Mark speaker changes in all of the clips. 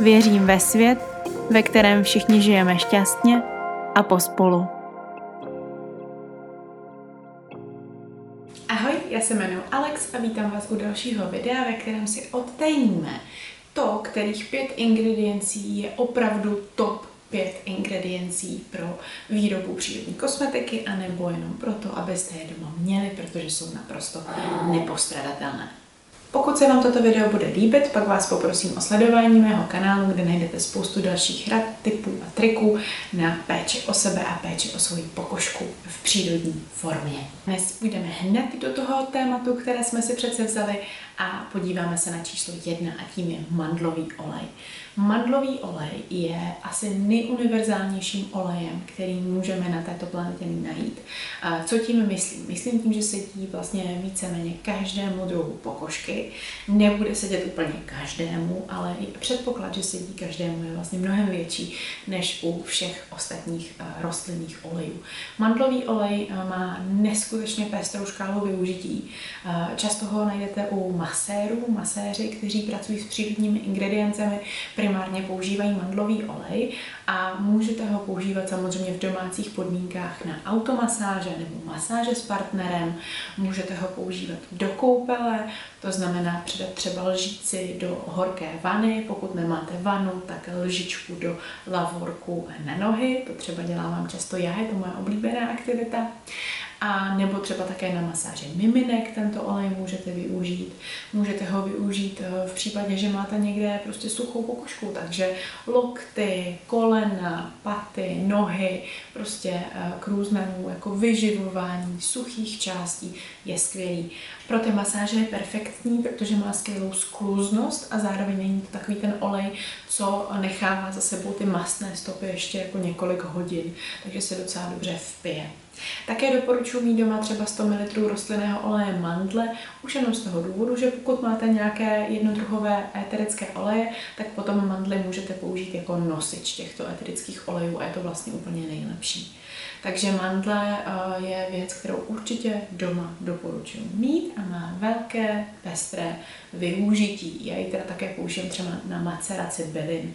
Speaker 1: Věřím ve svět, ve kterém všichni žijeme šťastně a pospolu. Ahoj, já se jmenuji Alex a vítám vás u dalšího videa, ve kterém si odtajníme to, kterých pět ingrediencí je opravdu top pět ingrediencí pro výrobu přírodní kosmetiky, anebo jenom proto, abyste je doma měli, protože jsou naprosto nepostradatelné. Pokud se vám toto video bude líbit, pak vás poprosím o sledování mého kanálu, kde najdete spoustu dalších rad, typů a triků na péči o sebe a péči o svoji pokožku v přírodní formě. Dnes půjdeme hned do toho tématu, které jsme si přece vzali a podíváme se na číslo jedna a tím je mandlový olej. Mandlový olej je asi nejuniverzálnějším olejem, který můžeme na této planetě najít. Co tím myslím? Myslím tím, že sedí vlastně víceméně každému druhu pokožky. Nebude sedět úplně každému, ale předpoklad, že sedí každému je vlastně mnohem větší než u všech ostatních rostlinných olejů. Mandlový olej má neskutečně pestrou škálu využití. Často ho najdete u masérů, maséři, kteří pracují s přírodními ingrediencemi, primárně používají mandlový olej a můžete ho používat samozřejmě v domácích podmínkách na automasáže nebo masáže s partnerem. Můžete ho používat do koupele, to znamená přidat třeba lžíci do horké vany, pokud nemáte vanu, tak lžičku do lavorku na nohy, to třeba dělávám často já, je to moje oblíbená aktivita a nebo třeba také na masáže miminek tento olej můžete využít. Můžete ho využít eh, v případě, že máte někde prostě suchou pokožku, takže lokty, kolena, paty, nohy, prostě eh, k různému jako vyživování suchých částí je skvělý. Pro ty masáže je perfektní, protože má skvělou skluznost a zároveň není to takový ten olej, co nechává za sebou ty mastné stopy ještě jako několik hodin, takže se docela dobře vpije. Také doporučuji mít doma třeba 100 ml rostlinného oleje mandle, už jenom z toho důvodu, že pokud máte nějaké jednodruhové eterické oleje, tak potom mandly můžete použít jako nosič těchto eterických olejů a je to vlastně úplně nejlepší. Takže mandle eh, je věc, kterou určitě doma doporučuji mít a má velké, pestré využití. Já ji teda také používám třeba na maceraci bylin.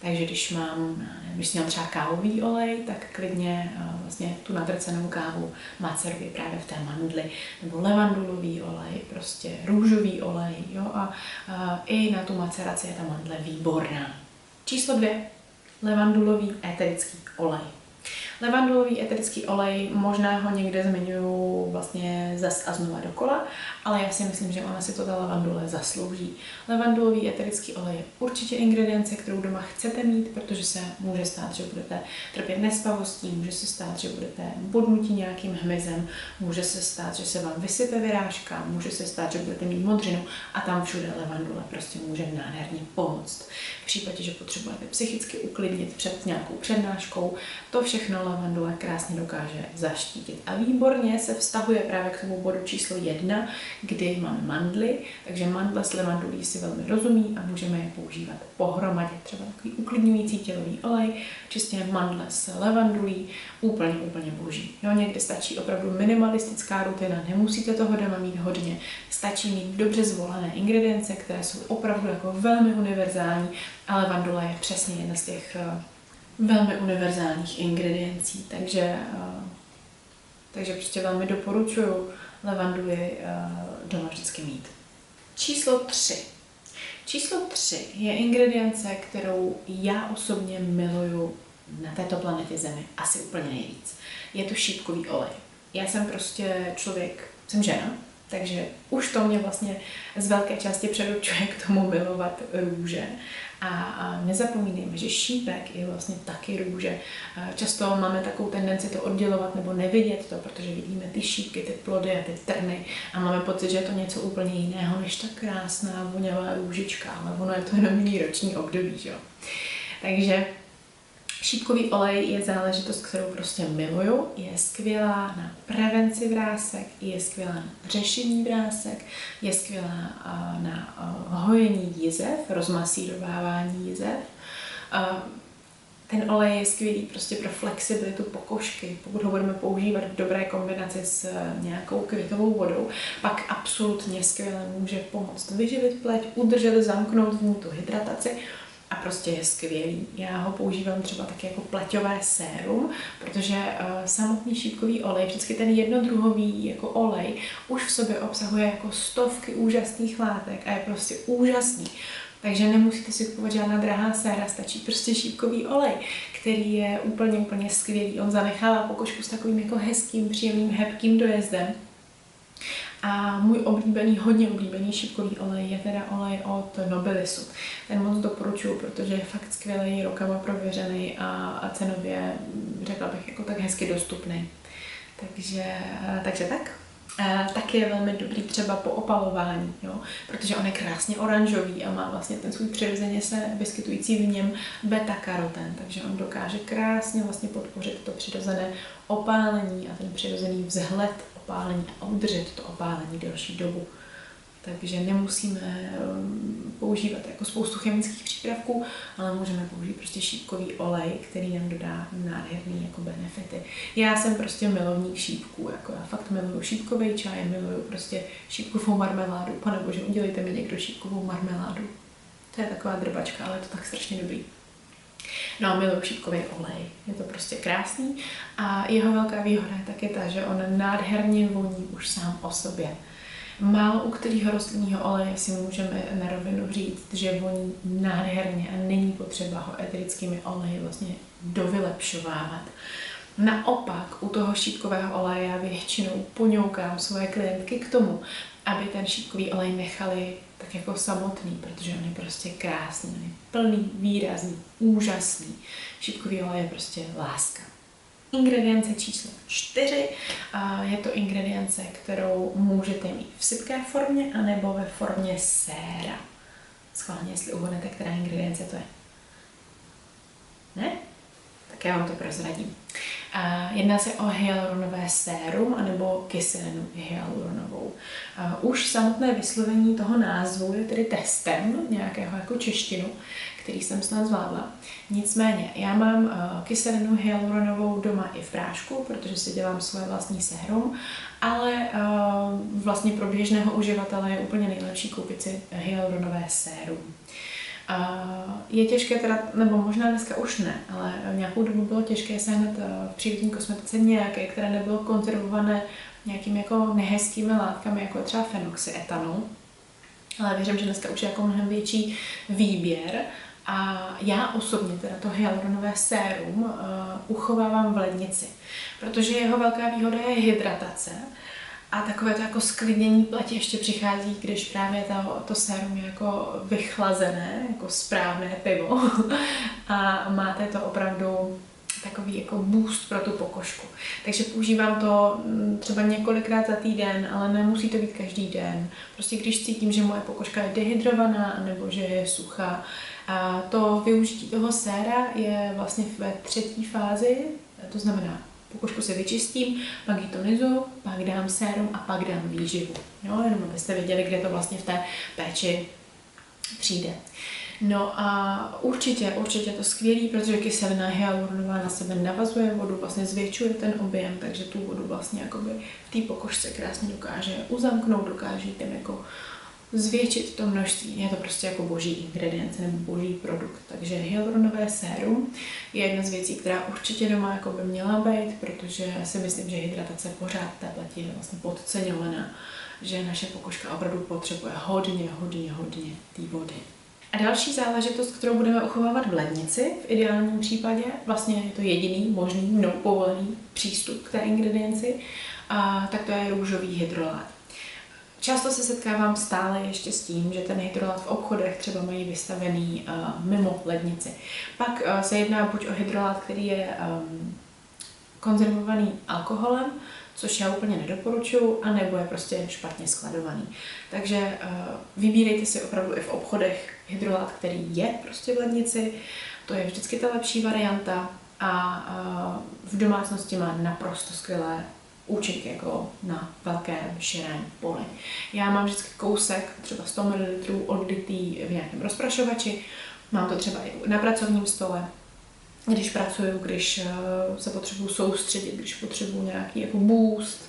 Speaker 1: Takže když mám, když mám třeba kávový olej, tak klidně eh, vlastně tu nadrcenou kávu maceruji právě v té mandli, nebo levandulový olej, prostě růžový olej, jo, a, a i na tu maceraci je ta mandle výborná. Číslo dvě, levandulový eterický olej. Levandulový eterický olej, možná ho někde zmiňuji vlastně zas a znova dokola, ale já si myslím, že ona si to ta levandule zaslouží. Levandulový eterický olej je určitě ingredience, kterou doma chcete mít, protože se může stát, že budete trpět nespavostí, může se stát, že budete bodnutí nějakým hmyzem, může se stát, že se vám vysype vyrážka, může se stát, že budete mít modřinu a tam všude levandule prostě může nádherně pomoct. V případě, že potřebujete psychicky uklidnit před nějakou přednáškou, to všechno levandule krásně dokáže zaštítit. A výborně se vztahuje právě k tomu bodu číslo jedna, kdy máme mandly, takže mandle s levandulí si velmi rozumí a můžeme je používat pohromadě. Třeba takový uklidňující tělový olej, čistě mandle s levandulí, úplně, úplně boží. Jo, někdy stačí opravdu minimalistická rutina, nemusíte toho doma mít hodně, stačí mít dobře zvolené ingredience, které jsou opravdu jako velmi univerzální, ale levandula je přesně jedna z těch eh, velmi univerzálních ingrediencí, takže, eh, takže prostě velmi doporučuju levanduli eh, doma vždycky mít. Číslo 3. Číslo 3 je ingredience, kterou já osobně miluju na této planetě Zemi asi úplně nejvíc. Je to šípkový olej. Já jsem prostě člověk, jsem žena, Takže už to mě vlastně z velké části předurčuje k tomu milovat růže. A, nezapomínejme, že šípek je vlastně taky růže. Často máme takovou tendenci to oddělovat nebo nevidět to, protože vidíme ty šípky, ty plody a ty trny a máme pocit, že je to něco úplně jiného než ta krásná voňavá růžička, ale ono je to jenom jiný roční období. Že? Takže Šípkový olej je záležitost, kterou prostě miluju. Je skvělá na prevenci vrásek, je skvělá na řešení vrásek, je skvělá na hojení jizev, rozmasírovávání jizev. Ten olej je skvělý prostě pro flexibilitu pokožky. Pokud ho budeme používat v dobré kombinaci s e, nějakou květovou vodou, pak absolutně skvěle může pomoct vyživit pleť, udržet, zamknout v ní tu hydrataci a prostě je skvělý. Já ho používám třeba taky jako pleťové sérum, protože uh, samotný šípkový olej, vždycky ten jednodruhový jako olej, už v sobě obsahuje jako stovky úžasných látek a je prostě úžasný. Takže nemusíte si kupovat žádná drahá séra, stačí prostě šípkový olej, který je úplně, úplně skvělý. On zanechává pokožku s takovým jako hezkým, příjemným, hebkým dojezdem a můj oblíbený, hodně oblíbený šipkový olej je teda olej od Nobilisu. Ten moc doporučuju, protože je fakt skvělý, rokama prověřený a, a cenově, řekla bych, jako tak hezky dostupný. Takže, takže tak. A taky je velmi dobrý třeba po opalování, jo? protože on je krásně oranžový a má vlastně ten svůj přirozeně se vyskytující v něm beta-karoten, takže on dokáže krásně vlastně podpořit to přirozené opálení a ten přirozený vzhled opálení a udržet to opálení delší dobu. Takže nemusíme um, používat jako spoustu chemických přípravků, ale můžeme použít prostě šípkový olej, který nám dodá nádherný jako benefity. Já jsem prostě milovník šípků, jako já fakt miluju šípkový čaj, miluju prostě šípkovou marmeládu. Pane bože, udělejte mi někdo šípkovou marmeládu. To je taková drbačka, ale je to tak strašně dobrý. No a miluji šípkový olej. Je to prostě krásný. A jeho velká výhoda je taky ta, že on nádherně voní už sám o sobě. Málo u kterého rostlinného oleje si můžeme na rovinu říct, že voní nádherně a není potřeba ho eterickými oleji vlastně dovylepšovávat. Naopak u toho šípkového oleje já většinou poňoukám svoje klientky k tomu, aby ten šípkový olej nechali tak jako samotný, protože on je prostě krásný, on je plný, výrazný, úžasný. Šipkový olej je prostě láska. Ingredience číslo čtyři. Je to ingredience, kterou můžete mít v sypké formě anebo ve formě séra. Schválně, jestli uhodnete, která ingredience to je. Ne? Tak já vám to prozradím. Jedná se o hyaluronové sérum anebo kyselinu hyaluronovou. Už samotné vyslovení toho názvu je tedy testem nějakého jako češtinu, který jsem snad zvládla. Nicméně, já mám kyselinu hyaluronovou doma i v prášku, protože si dělám svoje vlastní sérum, ale vlastně pro běžného uživatele je úplně nejlepší koupit si hyaluronové sérum. A je těžké teda, nebo možná dneska už ne, ale nějakou dobu bylo těžké sehnat eh, v přírodní kosmetice nějaké, které nebylo konzervované nějakými jako nehezkými látkami, jako třeba fenoxyetanol. Ale věřím, že dneska už je jako mnohem větší výběr a já osobně teda to hyaluronové sérum uh, uchovávám v lednici, protože jeho velká výhoda je hydratace a takové to jako sklidnění pleti ještě přichází, když právě to, to sérum je jako vychlazené, jako správné pivo a máte to opravdu takový jako boost pro tu pokožku. Takže používám to mm, třeba několikrát za týden, ale nemusí to být každý den. Prostě když cítím, že moje pokožka je dehydrovaná nebo že je suchá. A to využití toho séra je vlastně ve třetí fázi, to znamená Pokožku si vyčistím, pak ji tonizuju, pak dám sérum a pak dám výživu. Jo, jenom abyste věděli, kde to vlastně v té péči přijde. No a určitě, určitě to skvělý, protože kyselina hyaluronová na sebe navazuje vodu, vlastně zvětšuje ten objem, takže tu vodu vlastně jakoby v té pokožce krásně dokáže uzamknout, dokáže tím jako zvětšit to množství. Je to prostě jako boží ingredience nebo boží produkt. Takže hyaluronové sérum je jedna z věcí, která určitě doma jako by měla být, protože si myslím, že hydratace pořád té pleti je vlastně podceňovaná, že naše pokožka opravdu potřebuje hodně, hodně, hodně té vody. A další záležitost, kterou budeme uchovávat v lednici, v ideálním případě, vlastně je to jediný možný mnou povolený přístup k té ingredienci, a tak to je růžový hydrolát. Často se setkávám stále ještě s tím, že ten hydrolat v obchodech třeba mají vystavený uh, mimo lednici. Pak uh, se jedná buď o hydrolat, který je um, konzervovaný alkoholem, což já úplně nedoporučuju, anebo je prostě špatně skladovaný. Takže uh, vybírejte si opravdu i v obchodech hydrolat, který je prostě v lednici, to je vždycky ta lepší varianta a uh, v domácnosti má naprosto skvělé účinky jako na velkém širém poli. Já mám vždycky kousek, třeba 100 ml odlitý v nějakém rozprašovači, mám to třeba i na pracovním stole, když pracuju, když eh, se potřebuju soustředit, když potřebuju nějaký jako boost,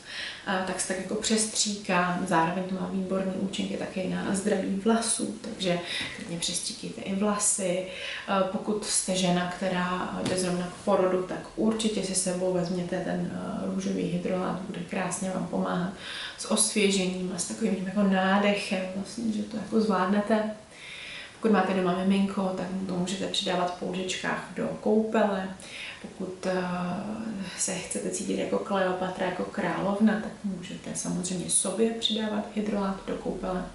Speaker 1: eh, tak se tak jako přestříkám. Zároveň to má výborný účinky také na zdraví vlasů, takže klidně přestříkejte i vlasy. Eh, pokud jste žena, která jde zrovna k porodu, tak určitě si sebou vezměte ten růžový hydrolat, bude krásně vám pomáhat s osvěžením a s takovým jako nádechem, vlastně, že to jako zvládnete. Pokud máte doma miminko, tak to můžete přidávat v použičkách do koupele. Pokud uh, se chcete cítit jako Kleopatra, jako královna, tak můžete samozřejmě sobě přidávat hydrolát do koupele.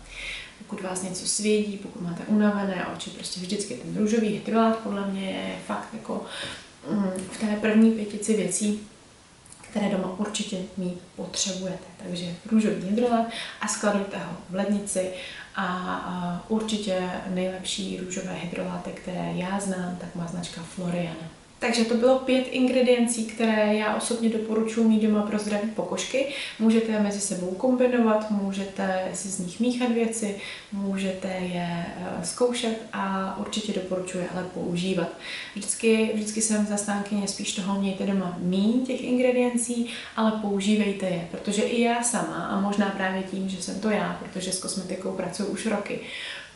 Speaker 1: Pokud vás něco svědí, pokud máte unavené oči, prostě vždycky ten růžový hydrolát podle mě je fakt jako mm, v té první pětici věcí, které doma určitě mít potřebujete. Takže růžový hydrolat a skladujte ho v lednici a určitě nejlepší růžové hydroláty, které já znám, tak má značka Floriana. Takže to bylo pět ingrediencí, které já osobně doporučuji mít doma pro zdraví pokožky. Můžete je mezi sebou kombinovat, můžete si z nich míchat věci, můžete je eh, zkoušet a určitě doporučuji ale používat. Vždycky, vždycky jsem zastánkyně spíš toho mějte doma míň těch ingrediencí, ale používejte je, protože i já sama a možná právě tím, že jsem to já, protože s kosmetikou pracuji už roky,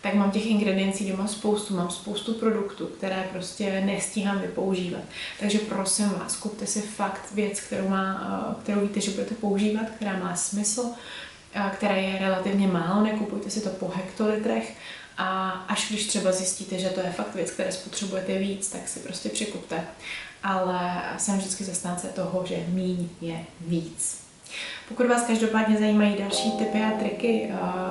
Speaker 1: tak mám těch ingrediencí doma spoustu, mám spoustu produktů, které prostě nestíhám vypoužívat. Takže prosím vás, kupte si fakt věc, kterou, má, eh, kterou víte, že budete používat, která má smysl, eh, které je relativně málo, nekupujte si to po hektolitrech a až když třeba zjistíte, že to je fakt věc, které spotřebujete víc, tak si prostě přikupte. Ale jsem vždycky zastánce toho, že míň je víc. Pokud vás každopádně zajímají další typy a triky,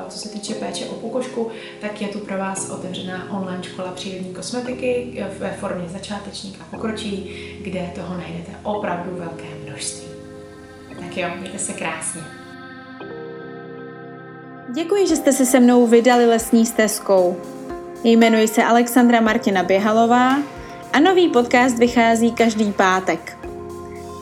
Speaker 1: co se týče péče o pokožku, tak je tu pro vás otevřená online škola přírodní kosmetiky ve formě začátečník a pokročí, kde toho najdete opravdu velké množství. Tak jo, mějte se krásně.
Speaker 2: Děkuji, že jste se se mnou vydali lesní stezkou. Jmenuji se Alexandra Martina Běhalová a nový podcast vychází každý pátek.